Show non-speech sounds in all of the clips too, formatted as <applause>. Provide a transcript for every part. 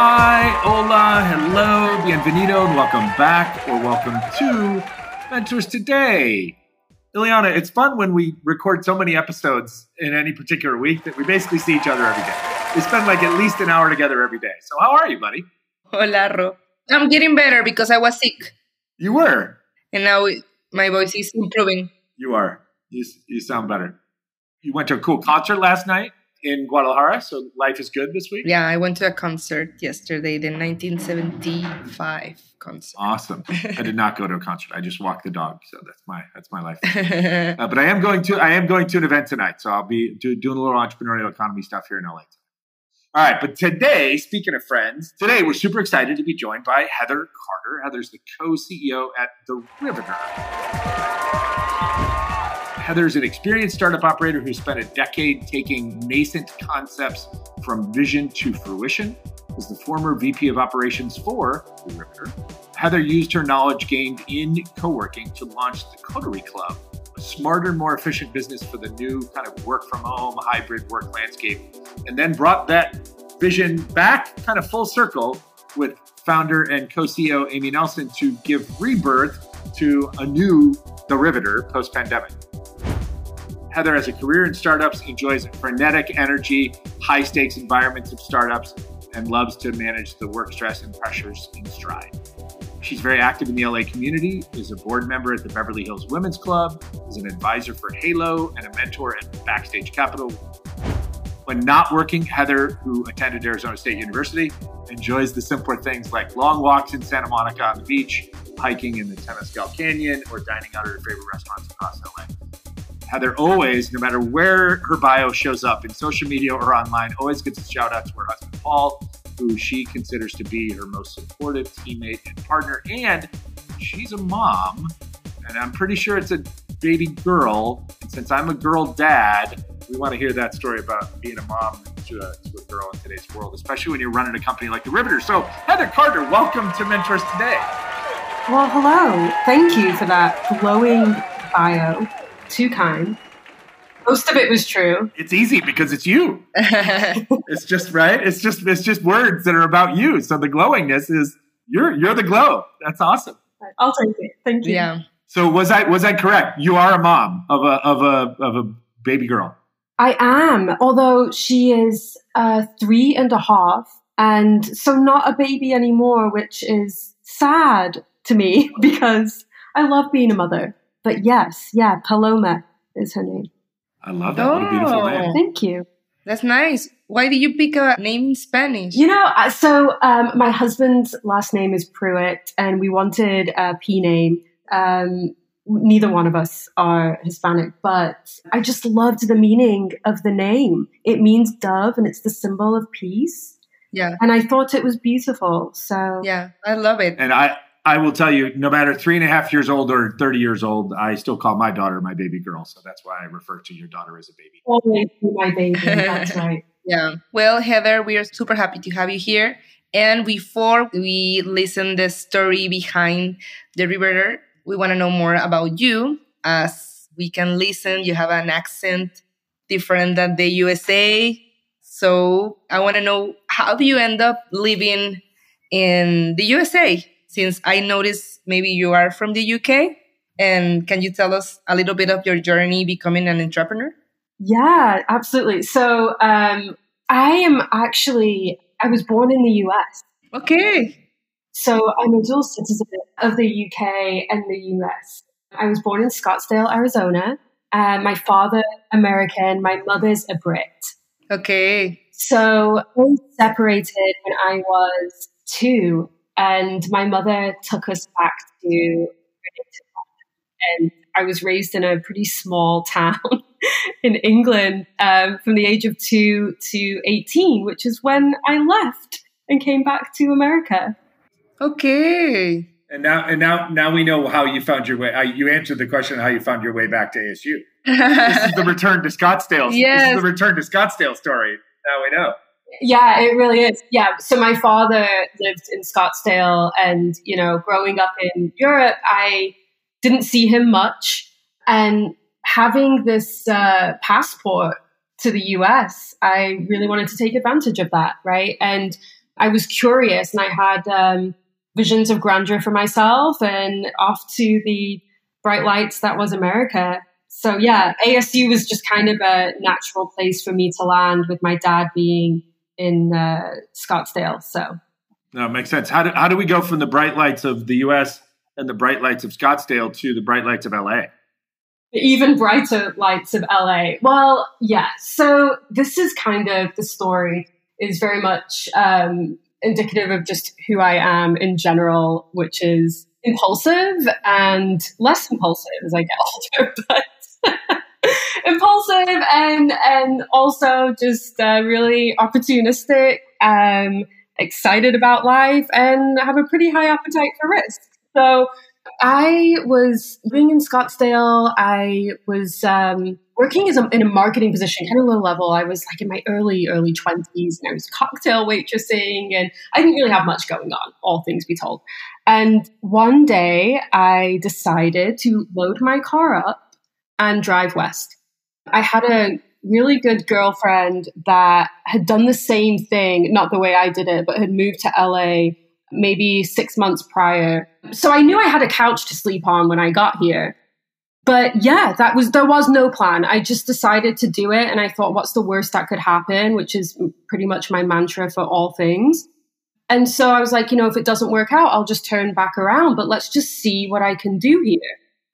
Hi, hola, hello, bienvenido, and welcome back or welcome to Mentors Today. Ileana, it's fun when we record so many episodes in any particular week that we basically see each other every day. We spend like at least an hour together every day. So, how are you, buddy? Hola, Ro. I'm getting better because I was sick. You were. And now my voice is improving. You are. You, you sound better. You went to a cool concert last night in Guadalajara, so life is good this week. Yeah, I went to a concert yesterday, the 1975 concert. Awesome. I did not go to a concert. I just walked the dog, so that's my that's my life. <laughs> uh, but I am going to I am going to an event tonight, so I'll be do, doing a little entrepreneurial economy stuff here in LA. All right, but today, speaking of friends, today we're super excited to be joined by Heather Carter. Heather's the co-CEO at The Riveter. Heather's an experienced startup operator who spent a decade taking nascent concepts from vision to fruition. As the former VP of operations for The Riveter, Heather used her knowledge gained in co working to launch the Coterie Club, a smarter, more efficient business for the new kind of work from home, hybrid work landscape, and then brought that vision back kind of full circle with founder and co CEO Amy Nelson to give rebirth to a new The Riveter post pandemic. Heather has a career in startups, enjoys frenetic energy, high stakes environments of startups, and loves to manage the work stress and pressures in stride. She's very active in the LA community, is a board member at the Beverly Hills Women's Club, is an advisor for Halo, and a mentor at Backstage Capital. When not working, Heather, who attended Arizona State University, enjoys the simpler things like long walks in Santa Monica on the beach, hiking in the Temescal Canyon, or dining out at her favorite restaurants across LA. Heather always, no matter where her bio shows up in social media or online, always gets a shout out to her husband, Paul, who she considers to be her most supportive teammate and partner. And she's a mom, and I'm pretty sure it's a baby girl. And since I'm a girl dad, we want to hear that story about being a mom to a, to a girl in today's world, especially when you're running a company like the Riveter. So, Heather Carter, welcome to Mentors Today. Well, hello. Thank you for that glowing bio too kind. Most of it was true. It's easy because it's you. <laughs> it's just right. It's just it's just words that are about you. So the glowingness is you're you're the glow. That's awesome. I'll take it. Thank you. Yeah. So was I was I correct? You are a mom of a of a of a baby girl. I am, although she is uh, three and a half, and so not a baby anymore, which is sad to me <laughs> because I love being a mother. But yes, yeah, Paloma is her name. I love that. Oh, what a beautiful name. Oh. Thank you. That's nice. Why did you pick a name in Spanish? You know, so um, my husband's last name is Pruitt, and we wanted a P name. Um, neither one of us are Hispanic, but I just loved the meaning of the name. It means dove, and it's the symbol of peace. Yeah. And I thought it was beautiful. So yeah, I love it. And I I will tell you, no matter three and a half years old or 30 years old, I still call my daughter my baby girl. So that's why I refer to your daughter as a baby. Always my baby. <laughs> That's right. yeah. Well, Heather, we are super happy to have you here. And before we listen the story behind the Riveter, we want to know more about you. As we can listen, you have an accent different than the USA. So I want to know how do you end up living in the USA? Since I noticed maybe you are from the UK. And can you tell us a little bit of your journey becoming an entrepreneur? Yeah, absolutely. So um, I am actually, I was born in the US. Okay. So I'm a dual citizen of the UK and the US. I was born in Scottsdale, Arizona. Uh, my father, American, my mother's a Brit. Okay. So we separated when I was two. And my mother took us back to and I was raised in a pretty small <laughs> town in England um, from the age of two to 18, which is when I left and came back to America. Okay. And now, and now, now we know how you found your way. Uh, you answered the question how you found your way back to ASU. <laughs> this is the return to Scottsdale. Yes. This is the return to Scottsdale story. Now we know. Yeah, it really is. Yeah. So my father lived in Scottsdale and, you know, growing up in Europe, I didn't see him much. And having this uh, passport to the US, I really wanted to take advantage of that. Right. And I was curious and I had um, visions of grandeur for myself and off to the bright lights that was America. So yeah, ASU was just kind of a natural place for me to land with my dad being in uh, Scottsdale. So no, it makes sense. How do, how do we go from the bright lights of the US and the bright lights of Scottsdale to the bright lights of LA? The even brighter lights of LA. Well, yeah. So this is kind of the story is very much um, indicative of just who I am in general, which is impulsive and less impulsive as I get <laughs> older, but <laughs> impulsive and and also just uh, really opportunistic, um, excited about life, and have a pretty high appetite for risk. So I was living in Scottsdale. I was um, working as a, in a marketing position, kind of low level. I was like in my early, early 20s and I was cocktail waitressing and I didn't really have much going on, all things be told. And one day I decided to load my car up and drive west. I had a really good girlfriend that had done the same thing, not the way I did it, but had moved to LA maybe six months prior. So I knew I had a couch to sleep on when I got here. But yeah, that was there was no plan. I just decided to do it and I thought what's the worst that could happen, which is pretty much my mantra for all things. And so I was like, you know, if it doesn't work out, I'll just turn back around, but let's just see what I can do here.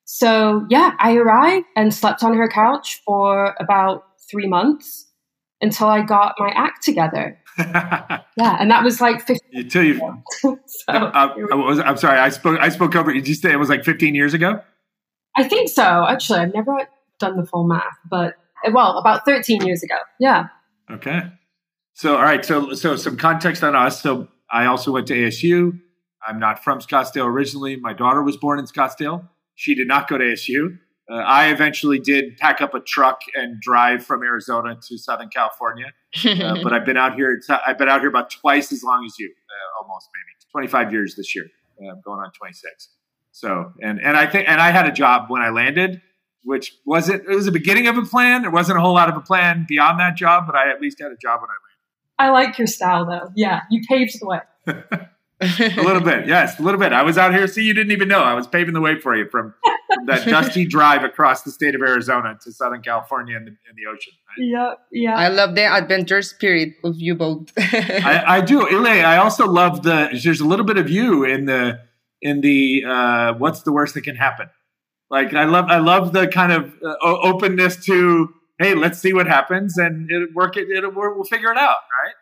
So yeah, I arrived and slept on her couch for about 3 months until I got my act together. <laughs> yeah, and that was like 15. Until you. <laughs> so, I was, I'm sorry, I spoke. I spoke over. Did you say it was like 15 years ago? I think so. Actually, I've never done the full math, but eh, well, about 13 years ago. Yeah. Okay. So, all right. So, so some context on us. So, I also went to ASU. I'm not from Scottsdale originally. My daughter was born in Scottsdale. She did not go to ASU. Uh, I eventually did pack up a truck and drive from Arizona to Southern California. Uh, <laughs> but I've been out here. I've been out here about twice as long as you, uh, almost maybe 25 years this year. Uh, I'm going on 26. So, and and I think, and I had a job when I landed, which wasn't. It was the beginning of a plan. There wasn't a whole lot of a plan beyond that job, but I at least had a job when I landed. I like your style, though. Yeah, you paved the way. <laughs> a little bit, yes, a little bit. I was out here. See, you didn't even know I was paving the way for you from, from that <laughs> dusty drive across the state of Arizona to Southern California and the, and the ocean. Right? Yeah, yeah. I love the adventure spirit of you both. I, I do, Ile. I also love the. There's a little bit of you in the in the uh, what's the worst that can happen. Like I love I love the kind of uh, openness to hey, let's see what happens and it'll work it it'll we'll figure it out, right?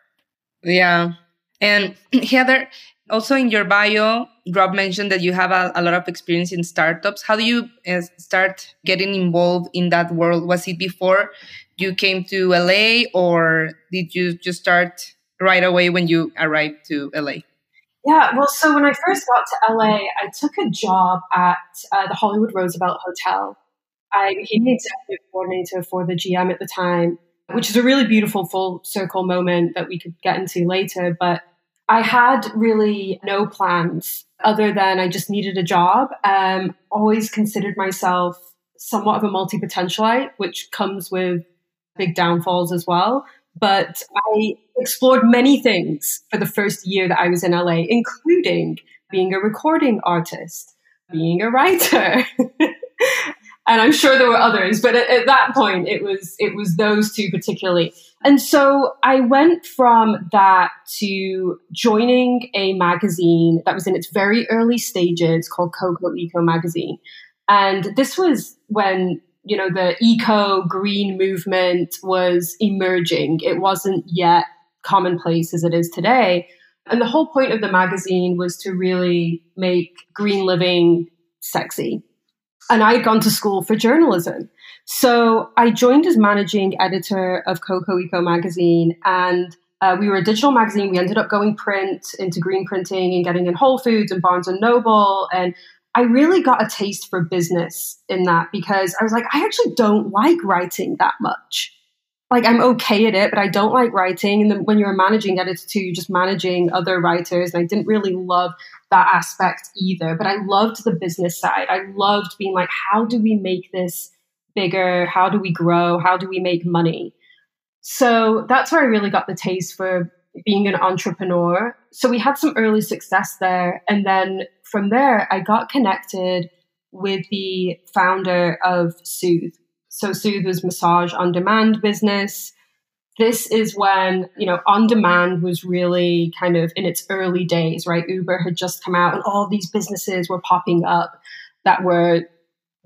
Yeah. And <clears throat> Heather, also in your bio, Rob mentioned that you have a, a lot of experience in startups. How do you uh, start getting involved in that world? Was it before you came to LA or did you just start right away when you arrived to LA? Yeah, well, so when I first got to LA, I took a job at uh, the Hollywood Roosevelt Hotel. I became the executive coordinator for the GM at the time, which is a really beautiful full circle moment that we could get into later. But I had really no plans other than I just needed a job. Um, always considered myself somewhat of a multi potentialite, which comes with big downfalls as well. But I explored many things for the first year that I was in LA, including being a recording artist, being a writer. <laughs> and I'm sure there were others, but at, at, that point it was it was those two particularly. And so I went from that to joining a magazine that was in its very early stages called Coco Eco Magazine. And this was when you know, the eco green movement was emerging. It wasn't yet commonplace as it is today. And the whole point of the magazine was to really make green living sexy. And I had gone to school for journalism. So I joined as managing editor of Coco Eco magazine. And uh, we were a digital magazine. We ended up going print into green printing and getting in Whole Foods and Barnes and Noble. And I really got a taste for business in that because I was like, I actually don't like writing that much. Like I'm okay at it, but I don't like writing. And then when you're a managing editor too, you're just managing other writers. And I didn't really love that aspect either. But I loved the business side. I loved being like, how do we make this bigger? How do we grow? How do we make money? So that's where I really got the taste for being an entrepreneur. So we had some early success there. And then from there, I got connected with the founder of Soothe. So Soothe was massage on demand business. This is when, you know, on demand was really kind of in its early days, right? Uber had just come out and all these businesses were popping up that were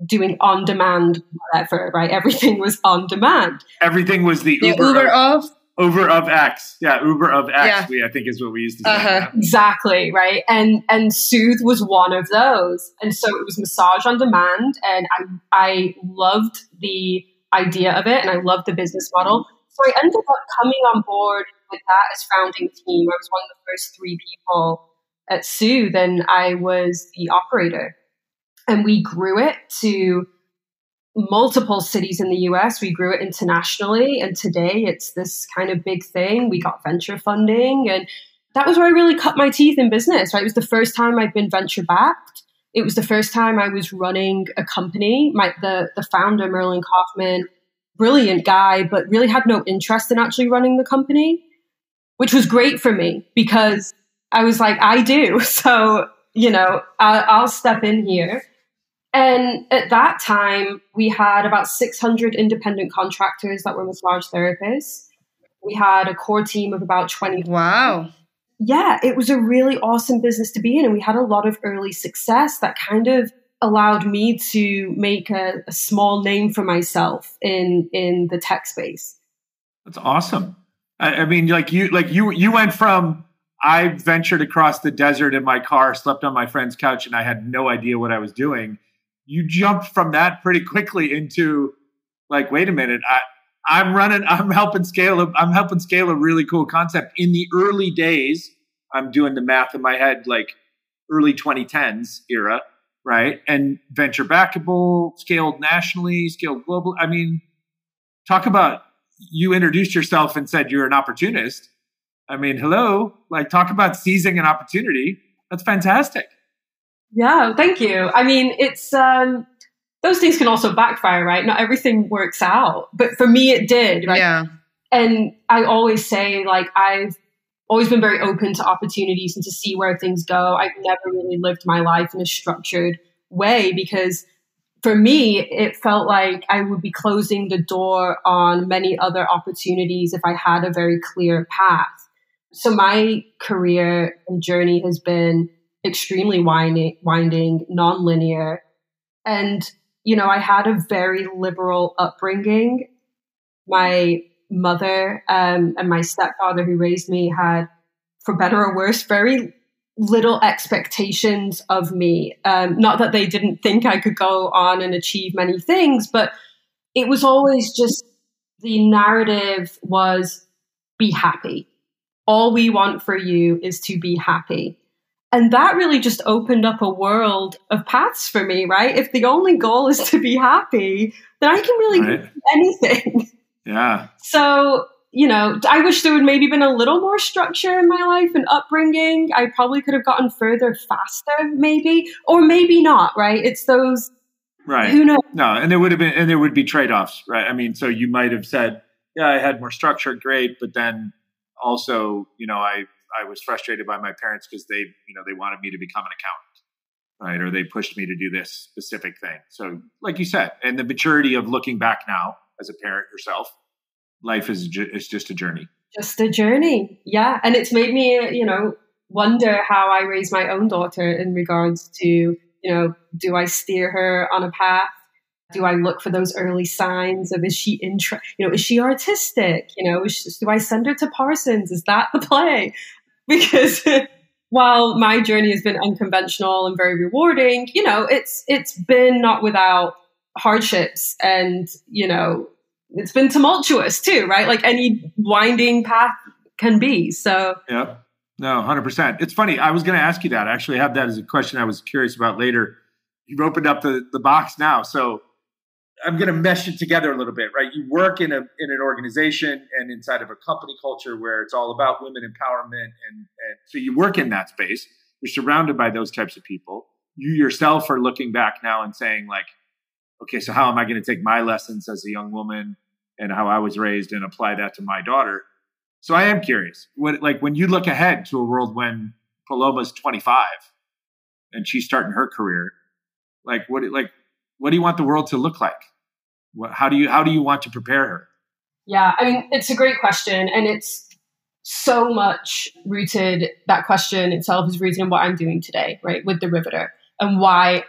doing on demand whatever, right? <laughs> Everything was on demand. Everything was the, The Uber, Uber of, of Uber of X. Yeah, Uber of X. Yeah. We, I think is what we used to say. Uh-huh. Exactly, right? And and Soothe was one of those. And so it was massage on demand and I I loved the idea of it and I loved the business model. So I ended up coming on board with that as founding team. I was one of the first three people at Soothe and I was the operator. And we grew it to multiple cities in the US. We grew it internationally. And today it's this kind of big thing. We got venture funding. And that was where I really cut my teeth in business, right? It was the first time I'd been venture backed. It was the first time I was running a company. My the the founder, Merlin Kauffman, brilliant guy, but really had no interest in actually running the company, which was great for me because I was like, I do. <laughs> So, you know, I, I'll step in here. And at that time, we had about 600 independent contractors that were massage therapists. We had a core team of about 20. wow. Yeah, it was a really awesome business to be in. And we had a lot of early success that kind of allowed me to make a, a small name for myself in, in the tech space. That's awesome. I, I mean, like you, like you, you went from I ventured across the desert in my car, slept on my friend's couch, and I had no idea what I was doing. You jumped from that pretty quickly into like, wait a minute, I, I'm running, <laughs> I'm helping scale, a, I'm helping scale a really cool concept. In the early days, I'm doing the math in my head, like early 2010s era, right? And venture backable, scaled nationally, scaled global. I mean, talk about you introduced yourself and said you're an opportunist. I mean, hello, like talk about seizing an opportunity. That's fantastic. Yeah, thank you. I mean, it's um, those things can also backfire, right? Not everything works out, but for me, it did. Right? Yeah. And I always say, like, I've always been very open to opportunities and to see where things go. I've never really lived my life in a structured way because for me, it felt like I would be closing the door on many other opportunities if I had a very clear path. So my career and journey has been extremely winding, winding non-linear. And, you know, I had a very liberal upbringing. My mother um, and my stepfather who raised me had, for better or worse, very little expectations of me. Um, not that they didn't think I could go on and achieve many things, but it was always just the narrative was be happy. All we want for you is to be happy. And that really just opened up a world of paths for me, right? If the only goal is to be happy, then I can really Right. do anything. <laughs> Yeah. So, you know, I wish there would maybe been a little more structure in my life and upbringing. I probably could have gotten further faster, maybe, or maybe not, right? It's those, Right. who knows? No, and there would have been, and there would be trade offs, right? I mean, so you might have said, yeah, I had more structure, great, but then also, you know, I, I was frustrated by my parents because they, you know, they wanted me to become an accountant, right? Or they pushed me to do this specific thing. So, like you said, and the maturity of looking back now as a parent yourself, life is, ju- is just a journey. Just a journey. Yeah. And it's made me, you know, wonder how I raise my own daughter in regards to, you know, do I steer her on a path? Do I look for those early signs of is she intra, you know, is she artistic? You know, she, do I send her to Parsons? Is that the play? <laughs> Because while my journey has been unconventional and very rewarding, you know, it's it's been not without hardships and, you know, it's been tumultuous too, right? Like any winding path can be. So Yeah. No, 100%. It's funny. I was going to ask you that. I actually have that as a question I was curious about later. You've opened up the, the box now. So I'm going to mesh it together a little bit, right? You work in a in an organization and inside of a company culture where it's all about women empowerment, and, and so you work in that space. You're surrounded by those types of people. You yourself are looking back now and saying, like, okay, so how am I going to take my lessons as a young woman and how I was raised and apply that to my daughter? So I am curious. What like when you look ahead to a world when Paloma's 25 and she's starting her career, like what like what do you want the world to look like? What, how do you how do you want to prepare her? Yeah, I mean it's a great question, and it's so much rooted. That question itself is rooted in what I'm doing today, right, with the Riveter, and why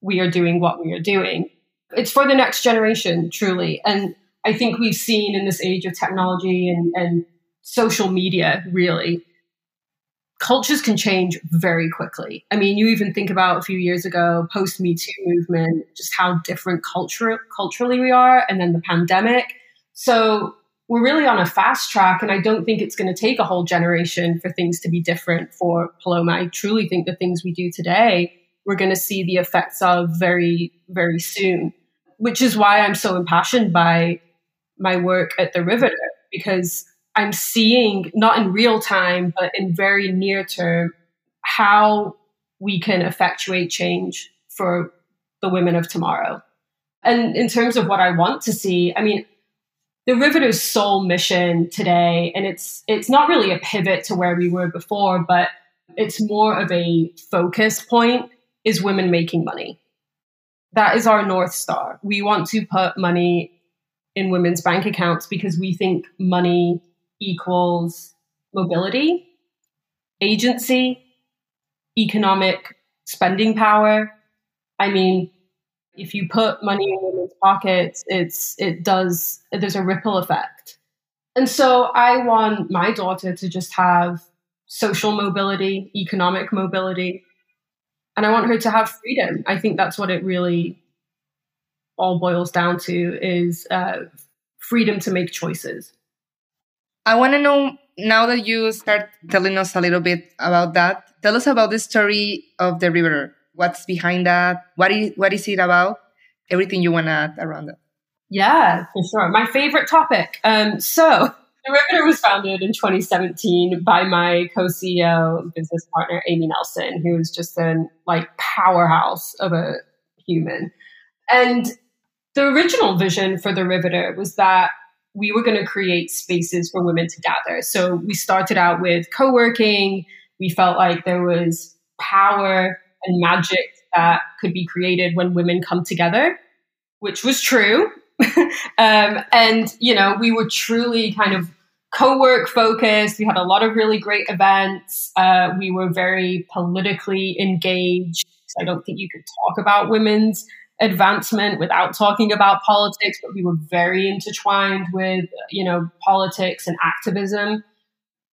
we are doing what we are doing. It's for the next generation, truly, and I think we've seen in this age of technology and, and social media, really, cultures can change very quickly. I mean, you even think about a few years ago, post Me Too movement, just how different culture, culturally we are, and then the pandemic. So we're really on a fast track, and I don't think it's going to take a whole generation for things to be different for Paloma. I truly think the things we do today, we're going to see the effects of very, very soon, which is why I'm so impassioned by my work at the Riveter, because I'm seeing, not in real time, but in very near term, how we can effectuate change for the women of tomorrow. And in terms of what I want to see, I mean, the Riveter's sole mission today, and it's it's not really a pivot to where we were before, but it's more of a focus point is women making money. That is our North Star. We want to put money in women's bank accounts because we think money equals mobility, agency, economic spending power. I mean, if you put money in women's pockets, it's it does there's a ripple effect. And so I want my daughter to just have social mobility, economic mobility, and I want her to have freedom. I think that's what it really all boils down to is uh, freedom to make choices. I want to know now that you start telling us a little bit about that. Tell us about the story of the Riveter. What's behind that? What is what is it about? Everything you want to add around that. Yeah, for sure. My favorite topic. Um, so the Riveter was founded in 2017 by my co-CEO business partner Amy Nelson, who is just a like powerhouse of a human. And the original vision for the Riveter was that we were going to create spaces for women to gather. So we started out with co working. We felt like there was power and magic that could be created when women come together, which was true. <laughs> um, and, you know, we were truly kind of co work focused. We had a lot of really great events. Uh, we were very politically engaged. I don't think you could talk about women's advancement without talking about politics, but we were very intertwined with, you know, politics and activism.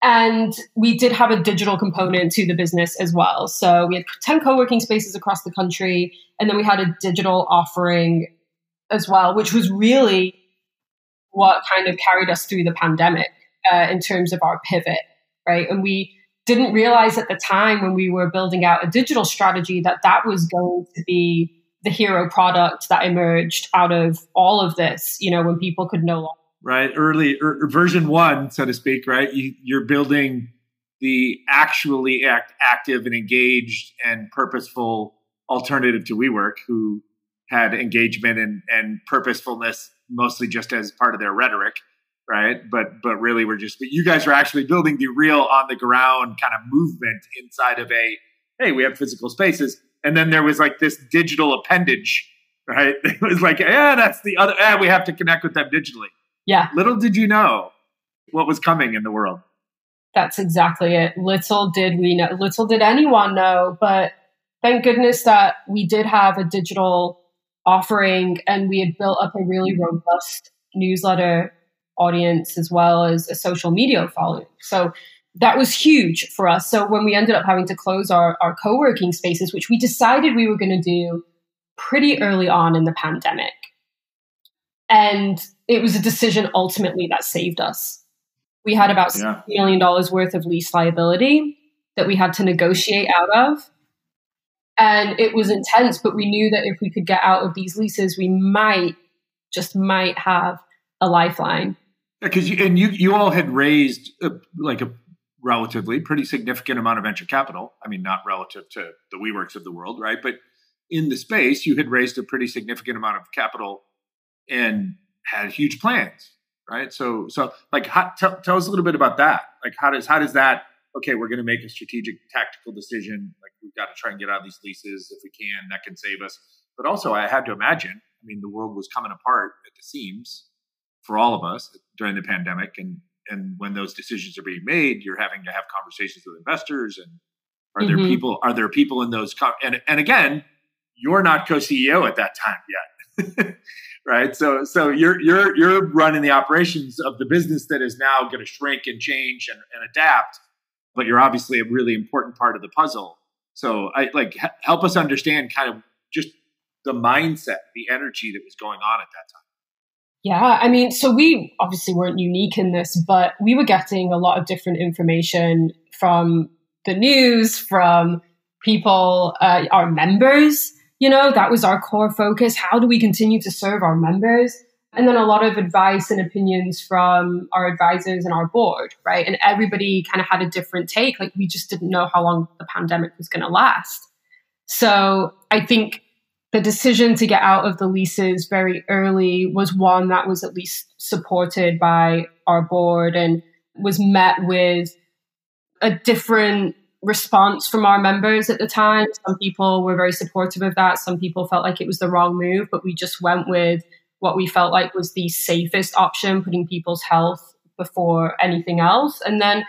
And we did have a digital component to the business as well. So we had 10 co working spaces across the country. And then we had a digital offering as well, which was really what kind of carried us through the pandemic uh, in terms of our pivot, right? And we didn't realize at the time when we were building out a digital strategy that that was going to be the hero product that emerged out of all of this, you know, when people could no longer. Right. Early er, version one, so to speak, right? You, you're building the actually act, active and engaged and purposeful alternative to WeWork, who had engagement and, and purposefulness mostly just as part of their rhetoric, right? But but really, we're just but you guys are actually building the real on the ground kind of movement inside of a hey, we have physical spaces and then there was like this digital appendage, right? <laughs> It was like, yeah, that's the other. Yeah, we have to connect with them digitally. Yeah. Little did you know what was coming in the world. That's exactly it. Little did we know. Little did anyone know. But thank goodness that we did have a digital offering, and we had built up a really robust newsletter audience as well as a social media following. So that was huge for us. So when we ended up having to close our, our co-working spaces, which we decided we were going to do pretty early on in the pandemic. And it was a decision ultimately that saved us. We had about $60 million worth of lease liability that we had to negotiate out of. And it was intense, but we knew that if we could get out of these leases, we might, just might have a lifeline. Because you, and you, you all had raised a, like a relatively pretty significant amount of venture capital. I mean, not relative to the WeWorks of the world, right? But in the space, you had raised a pretty significant amount of capital and had huge plans, right? So, so like, how, tell, tell us a little bit about that. Like, how does how does that? Okay, we're going to make a strategic, tactical decision. Like, we've got to try and get out of these leases if we can. That can save us. But also, I had to imagine. I mean, the world was coming apart at the seams for all of us during the pandemic, and and when those decisions are being made, you're having to have conversations with investors and are mm-hmm. there people are there people in those and and again, you're not co-CEO at that time yet. <laughs> right? So so you're you're you're running the operations of the business that is now going to shrink and change and, and adapt, but you're obviously a really important part of the puzzle. So I like help us understand kind of just the mindset, the energy that was going on at that time. Yeah, I mean, so we obviously weren't unique in this, but we were getting a lot of different information from the news, from people, uh, our members. You know, that was our core focus. How do we continue to serve our members? And then a lot of advice and opinions from our advisors and our board, right? And everybody kind of had a different take. Like we just didn't know how long the pandemic was going to last. So I think the decision to get out of the leases very early was one that was at least supported by our board and was met with a different response from our members at the time. Some people were very supportive of that. Some people felt like it was the wrong move, but we just went with what we felt like was the safest option, putting people's health before anything else. And then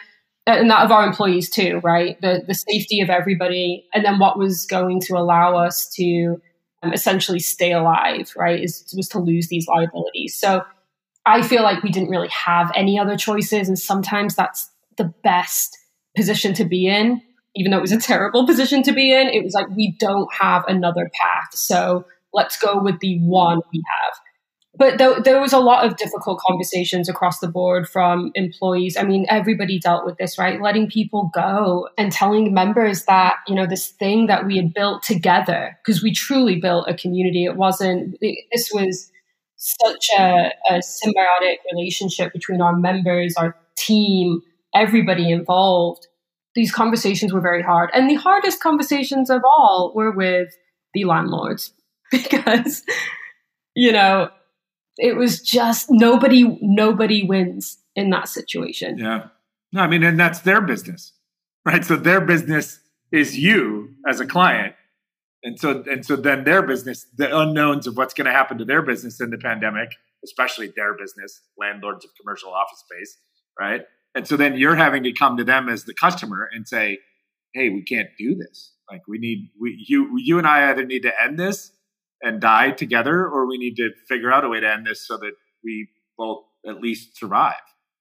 and that of our employees too, right? The the safety of everybody, and then what was going to allow us to um, essentially stay alive, right? Is was to lose these liabilities. So I feel like we didn't really have any other choices, and sometimes that's the best position to be in. Even though it was a terrible position to be in, it was like we don't have another path, so let's go with the one we have but th- there was a lot of difficult conversations across the board from employees. I mean, everybody dealt with this, right? Letting people go and telling members that, you know, this thing that we had built together, because we truly built a community. It wasn't, it, this was such a, a symbiotic relationship between our members, our team, everybody involved. These conversations were very hard. And the hardest conversations of all were with the landlords <laughs> because, you know, it was just nobody nobody wins in that situation. Yeah. No, I mean, and that's their business, right? So their business is you as a client. And so and so then their business, the unknowns of what's going to happen to their business in the pandemic, especially their business, landlords of commercial office space, right? And so then you're having to come to them as the customer and say, "Hey, we can't do this. Like we need we you you and I either need to end this and die together, or we need to figure out a way to end this so that we both at least survive.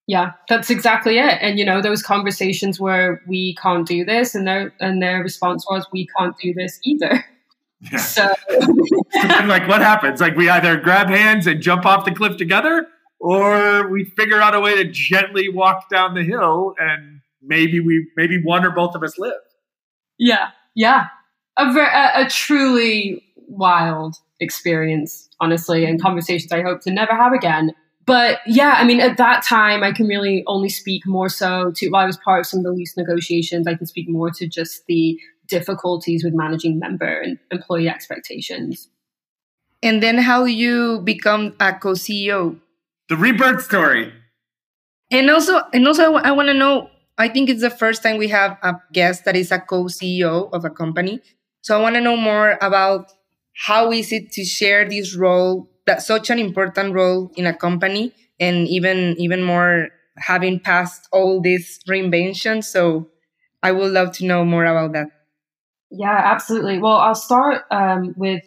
Yeah, that's exactly it. And you know, those conversations where we can't do this, and their and their response was, "We can't do this either." <laughs> Yeah. So, like, what happens? Like, we either grab hands and jump off the cliff together, or we figure out a way to gently walk down the hill, and maybe we, maybe one or both of us live. Yeah, yeah, a, ver- a, a truly wild experience, honestly, and conversations I hope to never have again. But yeah, I mean, at that time, I can really only speak more so to, while I was part of some of the lease negotiations, I can speak more to just the difficulties with managing member and employee expectations. And then how you become a co-CEO? The rebirth story. And also, and also, I want to know. I think it's the first time we have a guest that is a co-CEO of a company. So I want to know more about how is it to share this role that such an important role in a company and even even more having passed all these reinventions? So i would love to know more about that. Yeah absolutely. Well i'll start um, with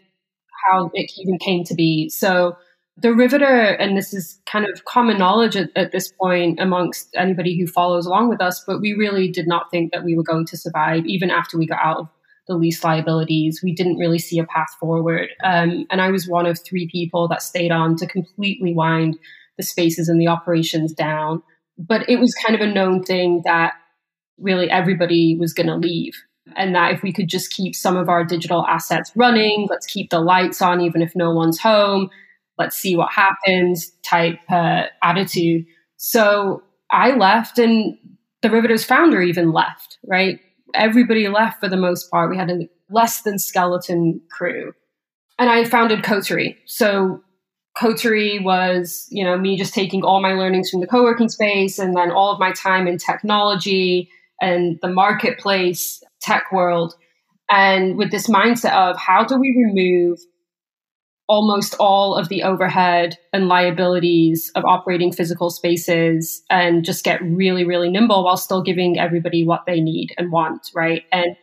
how it even came to be. So the riveter and this is kind of common knowledge at, at this point amongst anybody who follows along with us but we really did not think that we were going to survive even after we got out of the lease liabilities. We didn't really see a path forward. Um, and I was one of three people that stayed on to completely wind the spaces and the operations down. But it was kind of a known thing that really everybody was going to leave. And that if we could just keep some of our digital assets running, let's keep the lights on even if no one's home, let's see what happens type uh, attitude. So I left and the Riveters founder even left, right? Everybody left for the most part. We had a less than skeleton crew. And I founded Coterie. So Coterie was, you know, me just taking all my learnings from the co-working space and then all of my time in technology and the marketplace tech world. And with this mindset of how do we remove almost all of the overhead and liabilities of operating physical spaces and just get really, really nimble while still giving everybody what they need and want, right? And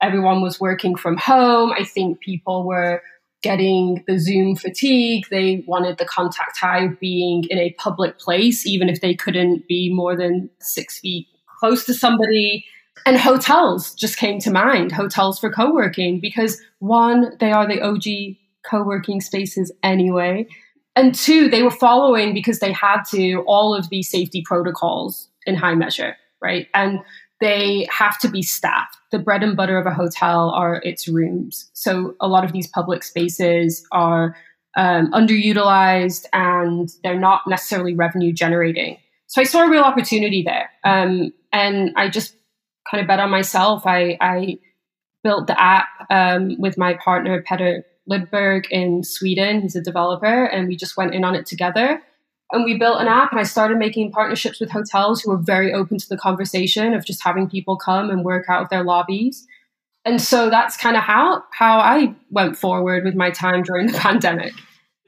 everyone was working from home. I think people were getting the Zoom fatigue. They wanted the contact high being in a public place, even if they couldn't be more than six feet close to somebody. And hotels just came to mind, hotels for co working, because one, they are the OG co working spaces anyway. And two, they were following because they had to all of these safety protocols in high measure, right? And they have to be staffed. The bread and butter of a hotel are its rooms. So a lot of these public spaces are um, underutilized and they're not necessarily revenue generating. So I saw a real opportunity there. Um, and I just kind of bet on myself. I, I built the app um, with my partner, Petter Lidberg in Sweden. He's a developer, and we just went in on it together. And we built an app and i started making partnerships with hotels who were very open to the conversation of just having people come and work out of their lobbies. And so that's kind of how how i went forward with my time during the <laughs> pandemic.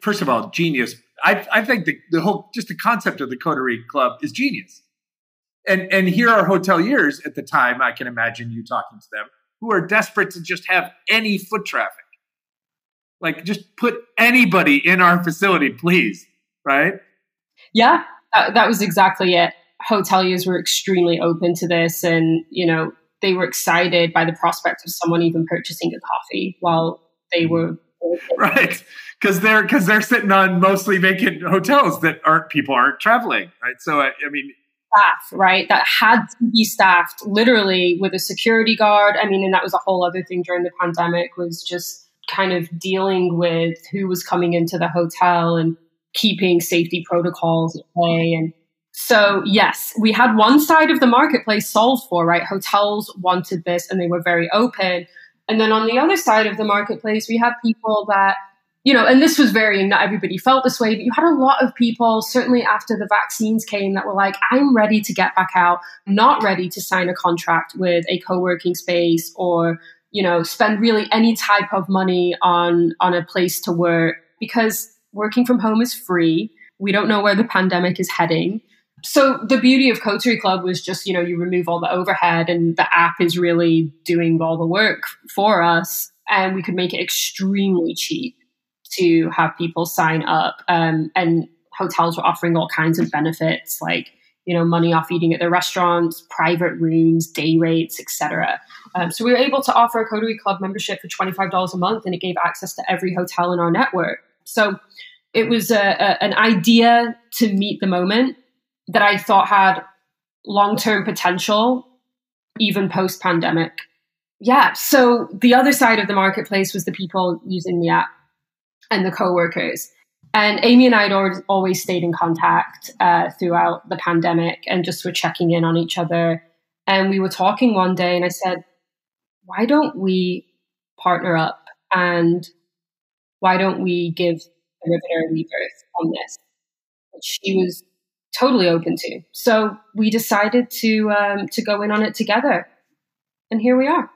First of all genius. I, I think the, the whole just the concept of the coterie club is genius. And and here are hoteliers at the time i can imagine you talking to them who are desperate to just have any foot traffic like just put anybody in our facility please right? Yeah, that, that was exactly it. Hoteliers were extremely open to this, and you know they were excited by the prospect of someone even purchasing a coffee while they mm-hmm. were <laughs> right because they're because they're sitting on mostly vacant hotels that aren't people aren't traveling right? So I, I, mean staff right? That had to be staffed literally with a security guard. I mean and that was a whole other thing during the pandemic was just kind of dealing with who was coming into the hotel and keeping safety protocols at play. And so, yes, we had one side of the marketplace solved for, right? Hotels wanted this and they were very open. And then on the other side of the marketplace, we had people that, you know, and this was varying, not everybody felt this way, but you had a lot of people, certainly after the vaccines came, that were like, I'm ready to get back out, not ready to sign a contract with a co working space or, you know, spend really any type of money on on a place to work because working from home is free. We don't know where the pandemic is heading. So the beauty of Coterie Club was just, you know, you remove all the overhead and the app is really doing all the work for us. And we could make it extremely cheap to have people sign up. Um, and hotels were offering all kinds of benefits like, you know, money off eating at their restaurants, private rooms, day rates, etc. Um, so we were able to offer a Coterie Club membership for $25 a month and it gave access to every hotel in our network. So it was a, a, an idea to meet the moment that I thought had long term potential, even post pandemic. Yeah. So the other side of the marketplace was the people using the app and the co-workers. And Amy and I had always stayed in contact uh, throughout the pandemic and just were checking in on each other. And we were talking one day, and I said, Why don't we partner up and why don't we give the riveter a rebirth on this, which she was totally open to. So we decided to um, to go in on it together, and here we are.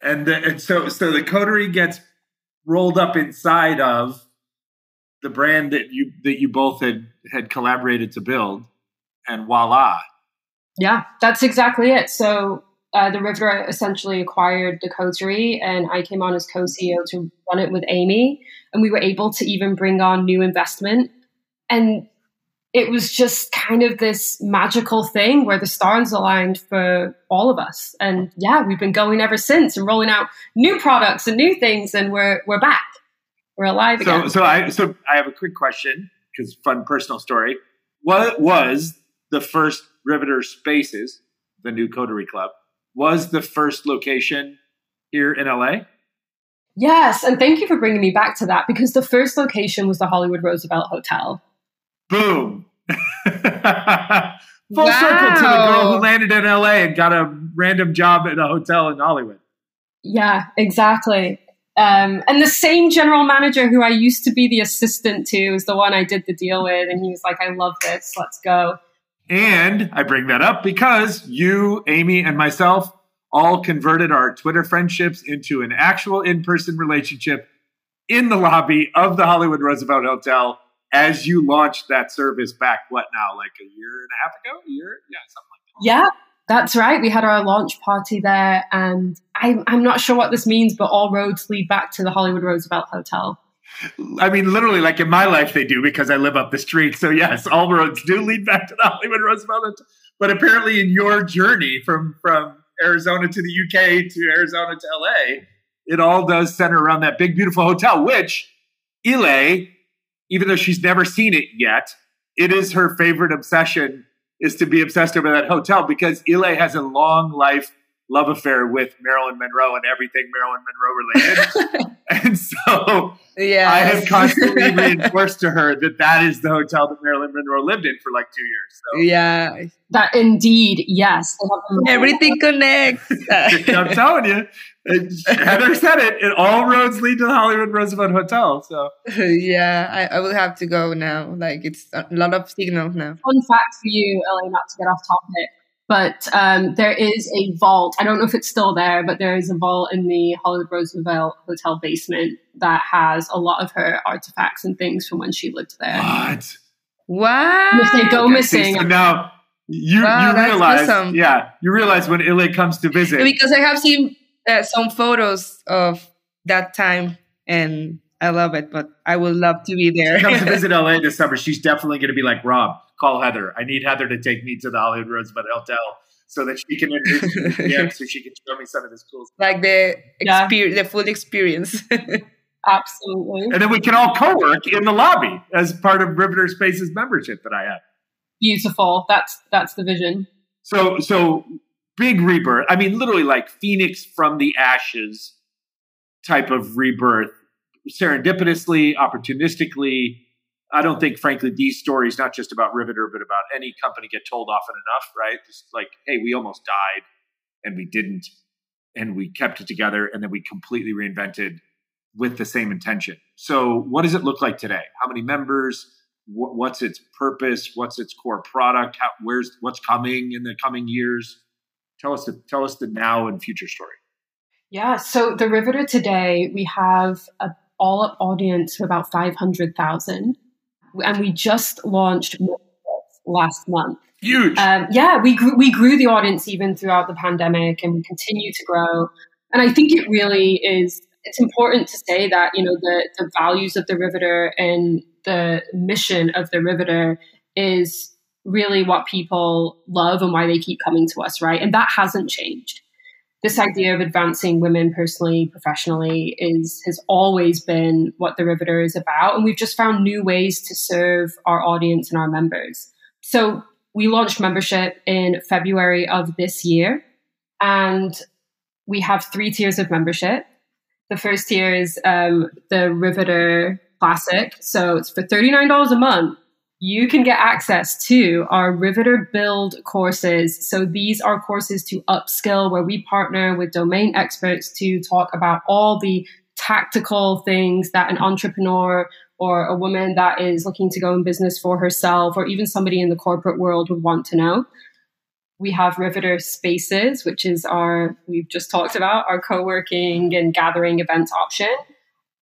And, the, and so so the coterie gets rolled up inside of the brand that you that you both had had collaborated to build, and voila. Yeah, that's exactly it. So uh, the Riveter essentially acquired the coterie, and I came on as co-CEO to run it with Amy, and we were able to even bring on new investment, and it was just kind of this magical thing where the stars aligned for all of us, and yeah, we've been going ever since and rolling out new products and new things, and we're we're back, we're alive again. So, so I so I have a quick question because fun personal story. What was the first Riveter Spaces, the new coterie club? was the first location here in LA? Yes, and thank you for bringing me back to that because the first location was the Hollywood Roosevelt Hotel. Boom. <laughs> Full wow. circle to the girl who landed in LA and got a random job at a hotel in Hollywood. Yeah, exactly. Um, and the same general manager who I used to be the assistant to is the one I did the deal with. And he was like, I love this. Let's go. And I bring that up because you, Amy, and myself all converted our Twitter friendships into an actual in person relationship in the lobby of the Hollywood Roosevelt Hotel as you launched that service back, what now, like a year and a half ago? A year? Yeah, something like that. Yeah, that's right. We had our launch party there, and I'm, I'm not sure what this means, but all roads lead back to the Hollywood Roosevelt Hotel. I mean, literally, like in my life, they do because I live up the street. So, yes, all roads do lead back to the Hollywood Roosevelt Hotel. But apparently, in your journey from, from Arizona to the UK to Arizona to LA, it all does center around that big, beautiful hotel, which Ile, even though she's never seen it yet, it is her favorite obsession is to be obsessed over that hotel because Ile has a long life love affair with Marilyn Monroe and everything Marilyn Monroe related. <laughs> and so Yeah. I have constantly reinforced to her that that is the hotel that Marilyn Monroe lived in for like two years. So Yeah. That indeed, yes. They have a- Everything connects. <laughs> I'm telling you, it- Heather said it. it. All roads lead to the Hollywood Roosevelt Hotel. So <laughs> yeah, I, I will have to go now. Like it's a lot of signals now. Fun fact for you, Ellie, not to get off topic, but um, there is a vault. I don't know if it's still there, but there is a vault in the Hollywood Roosevelt Hotel basement that has a lot of her artifacts and things from when she lived there. what? Wow. If they go missing, So now you Wow, you that's realize, awesome. yeah, you realize when Ile comes to visit. because I have seen uh, some photos of that time and I love it, but I would love to be there. she comes to visit LA <laughs> this summer, she's definitely going to be like, Rob, call Heather. I need Heather to take me to the Hollywood Roosevelt Hotel so that she can introduce me to <laughs> so she can show me some of this cool stuff. like the Yeah. experience, the full experience. <laughs> absolutely And then we can all co-work in the lobby as part of Riveter Spaces membership that I have. beautiful. That's that's the vision. So, so big rebirth. I mean, literally like Phoenix from the ashes type of rebirth, serendipitously, opportunistically. I don't think, frankly, these stories, not just about Riveter, but about any company, get told often enough, right? Just like, hey, we almost died and we didn't, and we kept it together, and then we completely reinvented with the same intention. So, what does it look like today? How many members? Wh- What's its purpose? What's its core product? How, where's what's coming in the coming years? Tell us the tell us the now and future story. Yeah. So the Riveter today, we have a all up audience of about five hundred thousand, and we just launched last month. Huge. Um, yeah, we grew, we grew the audience even throughout the pandemic, and we continue to grow. And I think it really is. It's important to say that you know the the values of the Riveter and the mission of the Riveter is really what people love and why they keep coming to us, right? And that hasn't changed. This idea of advancing women personally, professionally is has always been what the Riveter is about, and we've just found new ways to serve our audience and our members. So we launched membership in February of this year, and we have three tiers of membership. The first tier is um, the Riveter Classic. So it's for $39 a month. You can get access to our Riveter Build courses. So these are courses to upskill where we partner with domain experts to talk about all the tactical things that an entrepreneur or a woman that is looking to go in business for herself or even somebody in the corporate world would want to know. We have Riveter Spaces, which is our, we've just talked about, our co working and gathering events option.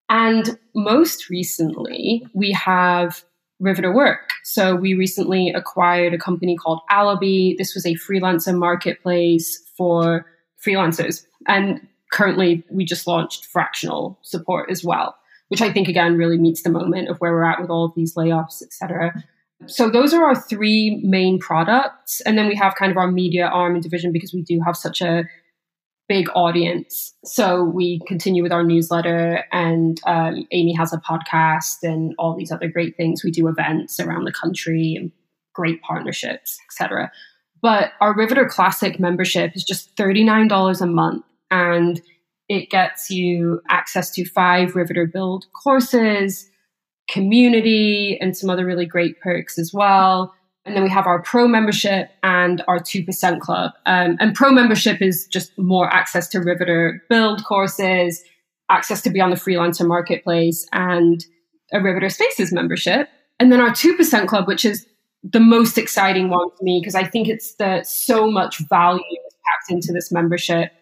And most recently, we have Riveter Work. So we recently acquired a company called Alibi. This was a freelancer marketplace for freelancers. And currently, we just launched fractional support as well, which I think, again, really meets the moment of where we're at with all of these layoffs, et cetera. So those are our three main products. And then we have kind of our media arm and division because we do have such a big audience. So we continue with our newsletter, and um, Amy has a podcast and all these other great things. We do events around the country and great partnerships, etc. But our Riveter Classic membership is just $39 a month, and it gets you access to five Riveter Build courses, community, and some other really great perks as well. And then we have our pro membership and our 2% club. Um, and pro membership is just more access to Riveter build courses, access to be on the freelancer marketplace, and a Riveter Spaces membership. And then our 2% club, which is the most exciting one for me because I think it's the so much value packed into this membership.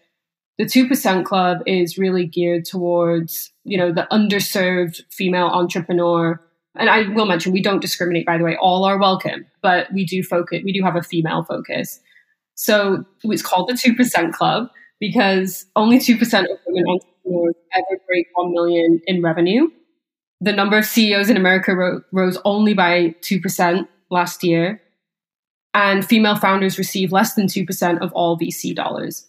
The 2% club is really geared towards, you know, the underserved female entrepreneur. And I will mention we don't discriminate, by the way, all are welcome, but we do focus, we do have a female focus. So it's called the 2% club because only 2% of women entrepreneurs ever break 1 million in revenue. The number of CEOs in America ro- rose only by 2% last year, and female founders receive less than 2% of all VC dollars.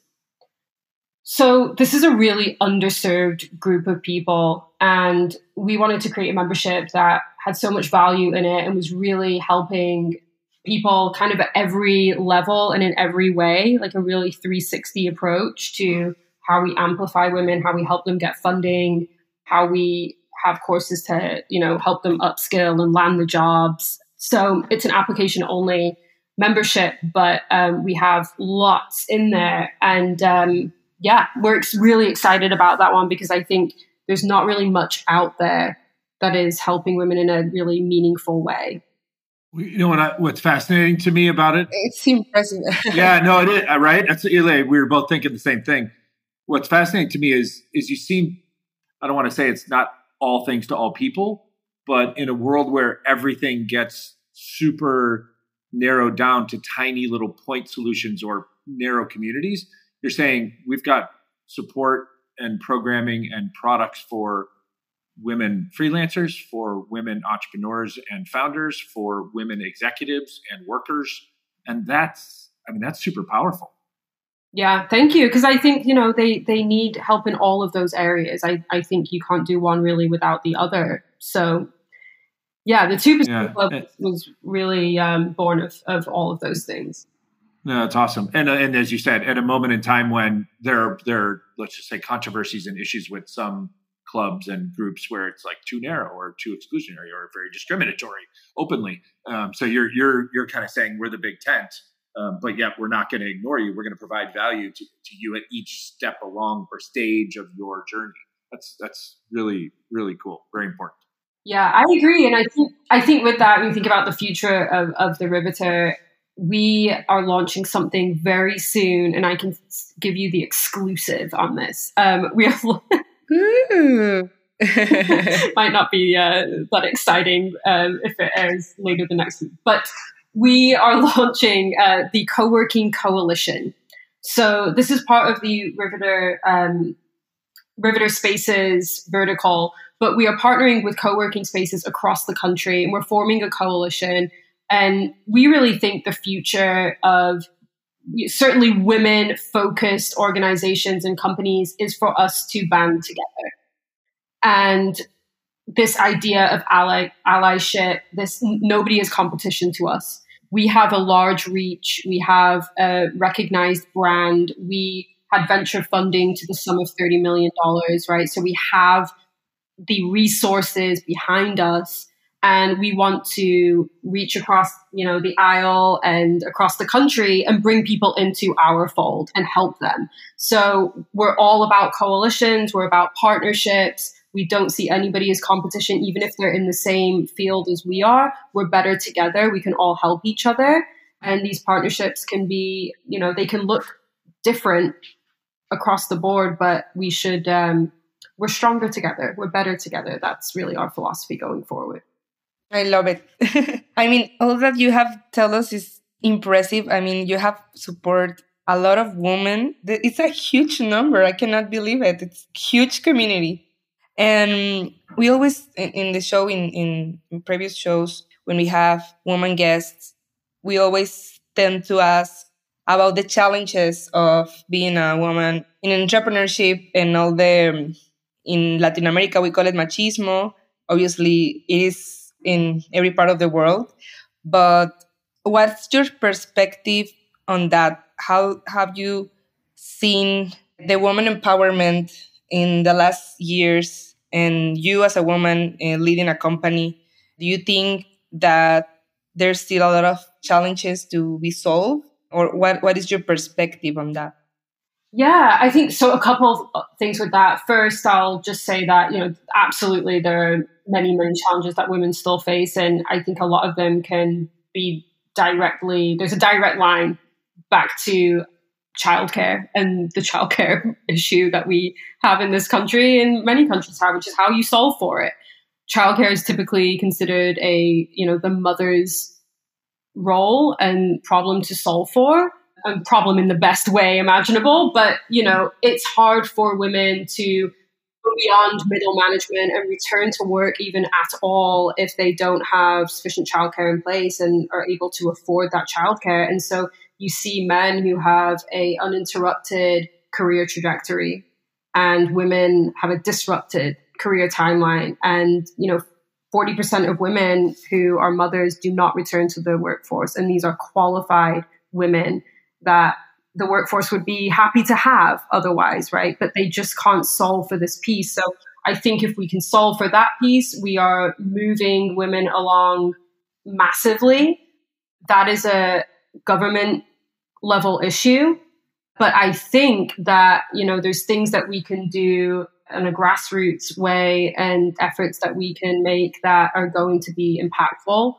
So, this is a really underserved group of people, and we wanted to create a membership that had so much value in it and was really helping people kind of at every level and in every way, like a really 360 approach to how we amplify women, how we help them get funding, how we have courses to, you know, help them upskill and land the jobs. So it's an application only membership, but um, we have lots in there. And um, yeah, we're ex- really excited about that one because I think there's not really much out there that is helping women in a really meaningful way. You know what? I, what's fascinating to me about it? It's impressive. <laughs> yeah, no, it is uh, right. That's we were both thinking the same thing. What's fascinating to me is is you seem. I don't want to say it's not all things to all people, but in a world where everything gets super narrowed down to tiny little point solutions or narrow communities, you're saying we've got support and programming and products for women freelancers, for women entrepreneurs and founders, for women executives and workers. And that's, I mean, that's super powerful. Yeah, thank you. Because I think, you know, they, they need help in all of those areas. I, I think you can't do one really without the other. So, yeah, the 2% yeah. Club was really um, born of, of all of those things. No, that's awesome. And, uh, and as you said, at a moment in time when there, are, there are, let's just say, controversies and issues with some clubs and groups where it's like too narrow or too exclusionary or very discriminatory openly. Um, so you're you're you're kind of saying we're the big tent, um, but yet we're not going to ignore you. We're going to provide value to, to you at each step along or stage of your journey. That's that's really really cool. Very important. Yeah, I agree, and I think I think with that, when you think about the future of, of the Riveter, we are launching something very soon, and I can give you the exclusive on this. Um, we are <laughs> Might not be uh, that exciting um, if it airs later the next week. But we are <laughs> launching uh, the Co-working Coalition. So this is part of the Riveter, um, Riveter Spaces vertical, but we are partnering with co-working spaces across the country and we're forming a coalition. And we really think the future of certainly women focused organizations and companies is for us to band together. And this idea of ally allyship, this nobody is competition to us. We have a large reach, we have a recognized brand, we had venture funding to the sum of $30 million, right? So we have the resources behind us and we want to reach across you know the aisle and across the country and bring people into our fold and help them. So we're all about coalitions we're about partnerships. We don't see anybody as competition even if they're in the same field as we are. We're better together. We can all help each other. And these partnerships can be you know they can look different across the board but we should um, we're stronger together. We're better together. That's really our philosophy going forward I love it. <laughs> I mean, all that you have tell us is impressive. I mean, you have support a lot of women. It's a huge number. I cannot believe it. It's huge community. And we always in the show in, in previous shows when we have woman guests, we always tend to ask about the challenges of being a woman in entrepreneurship and all the in Latin America we call it machismo. Obviously, it is in every part of the world. But what's your perspective on that? How have you seen the woman empowerment in the last years and you as a woman uh, leading a company? Do you think that there's still a lot of challenges to be solved? Or what, what is your perspective on that? Yeah, I think so. A couple of uh, things with that. First, I'll just say that, you know, absolutely there are many, many challenges that women still face. And I think a lot of them can be directly, there's a direct line back to childcare and the childcare <laughs> issue that we have in this country and many countries have, which is how you solve for it. Childcare is typically considered a, you know, the mother's role and problem to solve for a problem in the best way imaginable. But, you know, it's hard for women to go beyond middle management and return to work even at all if they don't have sufficient childcare in place and are able to afford that childcare. And so you see men who have a uninterrupted career trajectory and women have a disrupted career timeline. And, you know, 40% of women who are mothers do not return to the workforce. And these are qualified women that the workforce would be happy to have otherwise, right? But they just can't solve for this piece. So I think if we can solve for that piece, we are moving women along massively. That is a government level issue. But I think that, you know, there's things that we can do in a grassroots way and efforts that we can make that are going to be impactful.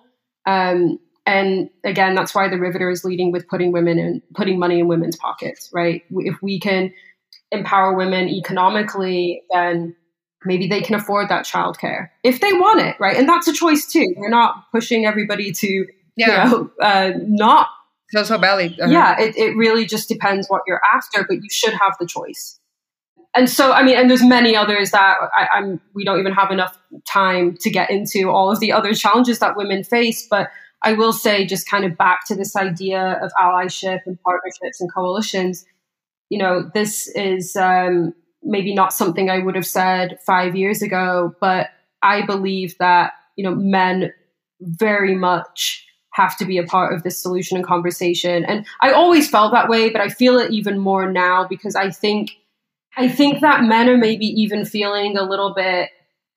Um, and again, that's why the Riveter is leading with putting women in, putting money in women's pockets, right? If we can empower women economically, then maybe they can afford that childcare if they want it, right? And that's a choice too. We're not pushing everybody to, yeah. you know, uh, not. It's also valid. Uh-huh. Yeah, it, it really just depends what you're after, but you should have the choice. And so, I mean, and there's many others that I, I'm. We don't even have enough time to get into all of the other challenges that women face, but I will say, just kind of back to this idea of allyship and partnerships and coalitions, you know, this is um, maybe not something I would have said five years ago, but I believe that, you know, men very much have to be a part of this solution and conversation. And I always felt that way, but I feel it even more now because I think I think that men are maybe even feeling a little bit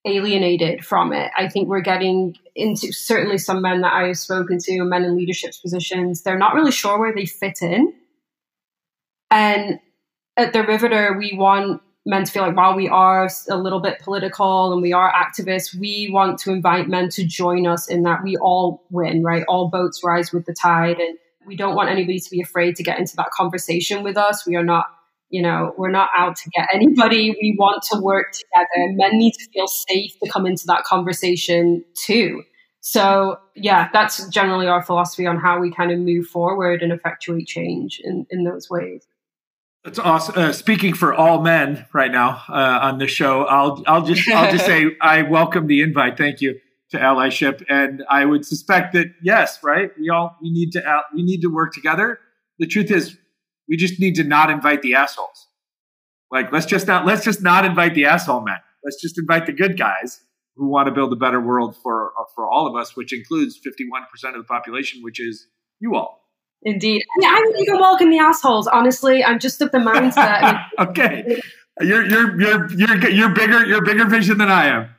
alienated from it. I think we're getting into certainly some men that I have spoken to, men in leadership positions, they're not really sure where they fit in. And at the Riveter, we want men to feel like while we are a little bit political and we are activists, we want to invite men to join us in that we all win, right? All boats rise with the tide. And we don't want anybody to be afraid to get into that conversation with us. We are not you know, we're not out to get anybody. We want to work together. Men need to feel safe to come into that conversation too. So, yeah, that's generally our philosophy on how we kind of move forward and effectuate change in, in those ways. That's awesome. Uh, speaking for all men right now uh, on the show, I'll I'll just I'll just say <laughs> I welcome the invite. Thank you to allyship, and I would suspect that yes, right. We all we need to out, we need to work together. The truth is, we just need to not invite the assholes. Like let's just not let's just not invite the asshole men. Let's just invite the good guys who want to build a better world for uh, for all of us, which includes 51% of the population, which is you all. Indeed. I, mean, I would even welcome the assholes. Honestly, I'm just of the mindset. <laughs> okay, you're you're you're you're you're bigger. You're bigger vision than I am.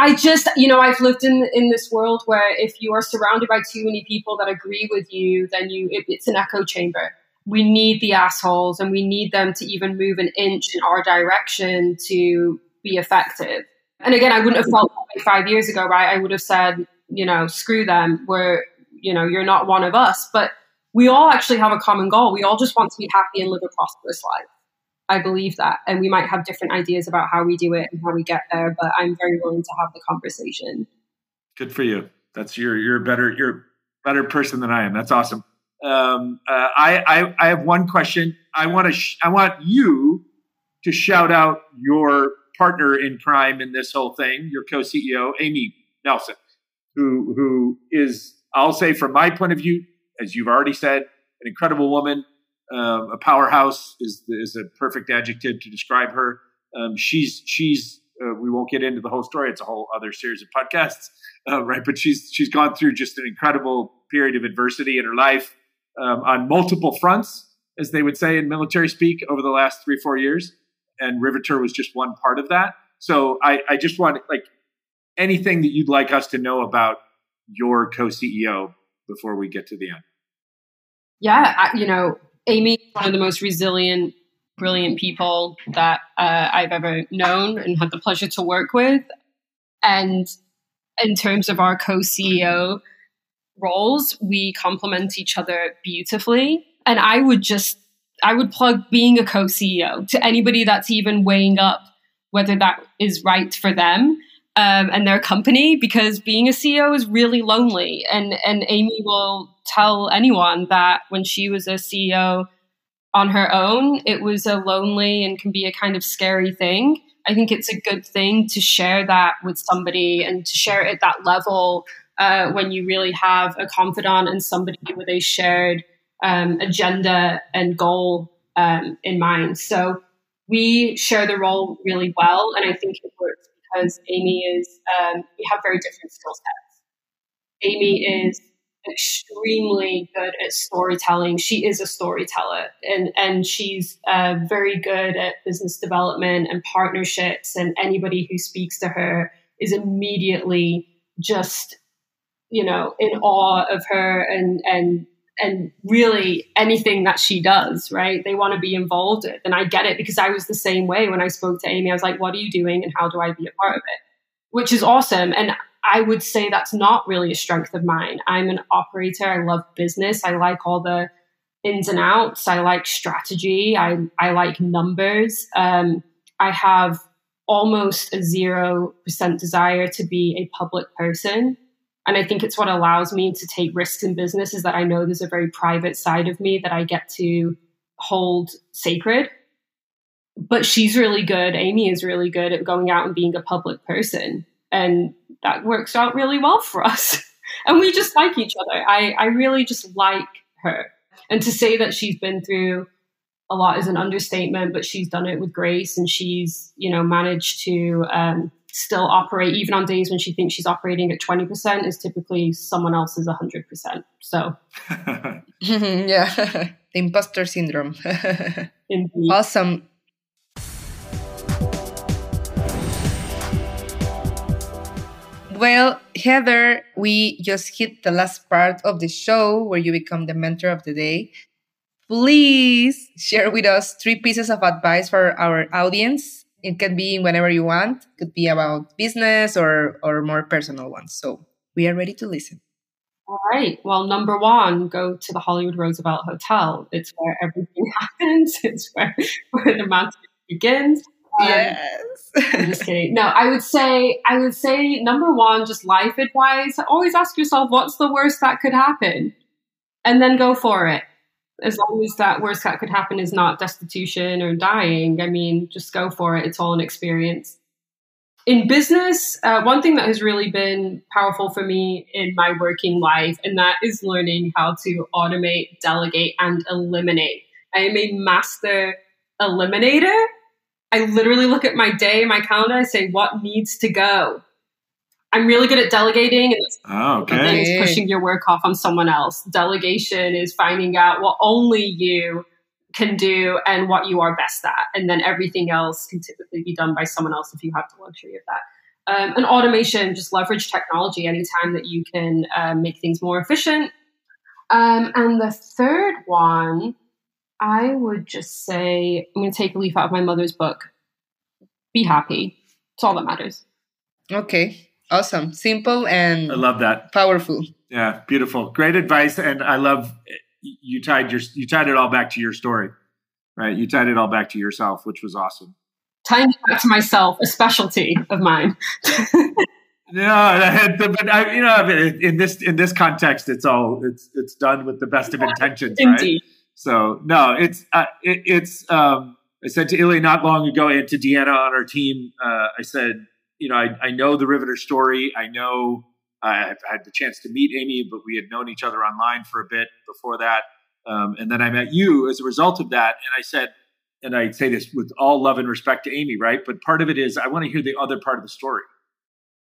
I just, you know, I've lived in in this world where if you are surrounded by too many people that agree with you, then you it, it's an echo chamber we need the assholes and we need them to even move an inch in our direction to be effective. And again, I wouldn't have felt five years ago, right? I would have said, you know, screw them. We're, you know, you're not one of us. But we all actually have a common goal. We all just want to be happy and live a prosperous life. I believe that. And we might have different ideas about how we do it and how we get there, but I'm very willing to have the conversation. Good for you. That's you're you're better you're a better person than I am. That's awesome. Um, uh, I, I, I have one question. I want to sh- I want you to shout out your partner in crime in this whole thing, your co-CEO Amy Nelson, who who is I'll say from my point of view, as you've already said, an incredible woman, um, a powerhouse is is a perfect adjective to describe her. Um, she's she's uh, we won't get into the whole story; it's a whole other series of podcasts, uh, right? But she's she's gone through just an incredible period of adversity in her life um, on multiple fronts, as they would say in military speak, over the last three, four years. And Riveter was just one part of that. So I, I just want like anything that you'd like us to know about your co-CEO before we get to the end. Yeah, I, you know, Amy is one of the most resilient brilliant people that uh, I've ever known and had the pleasure to work with. And in terms of our co CEO roles, we complement each other beautifully. And I would just, I would plug being a co CEO to anybody that's even weighing up whether that is right for them. Um, and their company because being a CEO is really lonely. And and Amy will tell anyone that when she was a CEO on her own, it was a lonely and can be a kind of scary thing. I think it's a good thing to share that with somebody and to share it at that level uh, when you really have a confidant and somebody with a shared um, agenda and goal um, in mind. So we share the role really well, and I think it works because Amy is um, we have very different skill sets. Amy is extremely good at storytelling. She is a storyteller, and and she's uh, very good at business development and partnerships. And anybody who speaks to her is immediately just you know in awe of her and and and really anything that she does right they want to be involved in and i get it because i was the same way when i spoke to amy i was like what are you doing and how do i be a part of it which is awesome and I would say that's not really a strength of mine. I'm an operator. I love business. I like all the ins and outs. I like strategy. I, I like numbers. Um, I have almost a 0% desire to be a public person. And I think it's what allows me to take risks in business is that I know there's a very private side of me that I get to hold sacred. But she's really good. Amy is really good at going out and being a public person. And that works out really well for us. <laughs> and we just like each other. I, I really just like her. And to say that she's been through a lot is an understatement, but she's done it with grace and she's, you know, managed to um, still operate even on days when she thinks she's operating at 20% is typically someone else's 100%. So, <laughs> yeah, <laughs> the imposter syndrome. <laughs> Indeed. Awesome. Well, Heather, we just hit the last part of the show where you become the mentor of the day. Please share with us three pieces of advice for our audience. It can be whenever you want. It could be about business or or more personal ones. So we are ready to listen. All right. Well, number one, go to the Hollywood Roosevelt Hotel. It's where everything <laughs> happens. It's where, <laughs> where the magic begins. Um, yes. I'm just kidding. No, I would say I would say number one, just life advice. Always ask yourself what's the worst that could happen, and then go for it. As long as that worst that could happen is not destitution or dying, I mean, just go for it. It's all an experience. In business, uh, one thing that has really been powerful for me in my working life, and that is learning how to automate, delegate, and eliminate. I am a master eliminator I literally look at my day, my calendar, I say, what needs to go? I'm really good at delegating and oh, okay. is pushing your work off on someone else. Delegation is finding out what only you can do and what you are best at. And then everything else can typically be done by someone else if you have the luxury of that. Um, and automation, just leverage technology anytime that you can uh, make things more efficient. Um, and the third one, I would just say I'm going to take a leaf out of my mother's book. Be happy. It's all that matters. Okay. Awesome. Simple and I love that. Powerful. Yeah, beautiful. Great advice and I love you tied your you tied it all back to your story. Right? You tied it all back to yourself, which was awesome. Tying it back to myself, a specialty of mine. <laughs> No, but I, you know, in this in this context, it's all it's it's done with the best of intentions, Indeed. right? So no, it's uh, it, it's. Um, I said to Illy not long ago and to Deanna on our team. Uh, I said, you know, I, I know the Riveter story. I know I've had the chance to meet Amy, but we had known each other online for a bit before that. Um, and then I met you as a result of that. And I said, and I say this with all love and respect to Amy, right? But part of it is I want to hear the other part of the story,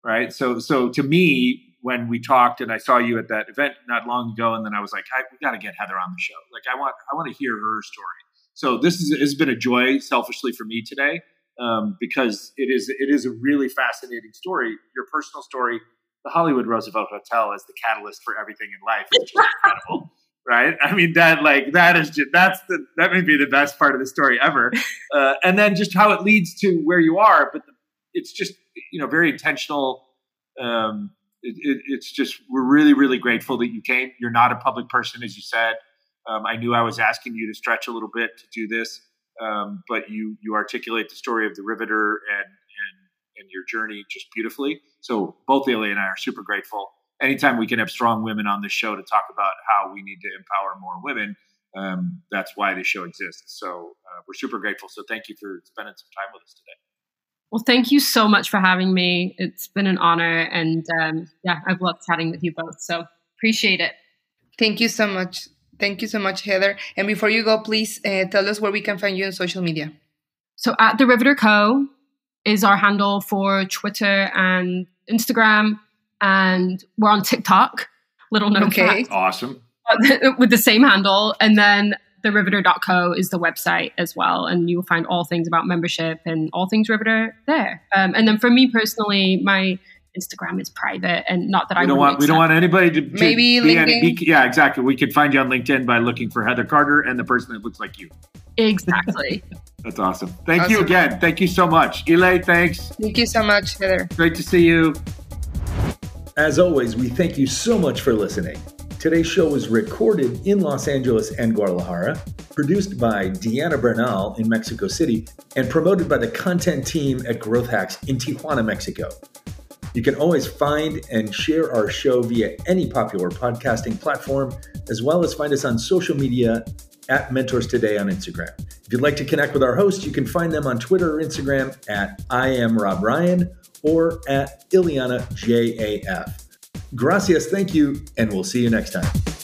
right? So, so to me, when we talked and I saw you at that event not long ago, and then I was like, we got to get Heather on the show. Like, I want, I want to hear her story. So this is, has been a joy, selfishly for me today, um, because it is, it is a really fascinating story. Your personal story, the Hollywood Roosevelt Hotel, is the catalyst for everything in life, is incredible, <laughs> right? I mean, that like that is just that's the that may be the best part of the story ever, <laughs> uh, and then just how it leads to where you are. But the, it's just you know very intentional. Um, it, it, it's just we're really really grateful that you came. You're not a public person, as you said. Um, I knew I was asking you to stretch a little bit to do this, um, but you you articulate the story of the Riveter and and and your journey just beautifully. So both Ilya and I are super grateful anytime we can have strong women on the show to talk about how we need to empower more women, um, that's why the show exists. So uh, we're super grateful. So thank you for spending some time with us today. Well, thank you so much for having me. It's been an honor. And um, yeah, I've loved chatting with you both. So appreciate it. Thank you so much. Thank you so much, Heather. And before you go, please uh, tell us where we can find you on social media. So at the Riveter Co is our handle for Twitter and Instagram and we're on TikTok. Little known okay. fact. Awesome. <laughs> With the same handle. And then the riveter.co is the website as well. And you'll find all things about membership and all things Riveter there. Um, and then for me personally, my Instagram is private and not that we I don't want we don't want anybody to, to maybe be LinkedIn. Any, be, yeah exactly. We could find you on LinkedIn by looking for Heather Carter and the person that looks like you. Exactly. <laughs> That's awesome. Thank awesome. you again. Thank you so much. Ile thanks. Thank you so much Heather. Great to see you. As always, we thank you so much for listening. Today's show was recorded in Los Angeles and Guadalajara, produced by Deanna Bernal in Mexico City, and promoted by the content team at Growth Hacks in Tijuana, Mexico. You can always find and share our show via any popular podcasting platform, as well as find us on social media at Mentors Today on Instagram. If you'd like to connect with our hosts, you can find them on Twitter or Instagram at I am Rob Ryan or at Ileana JAF. Gracias, thank you, and we'll see you next time.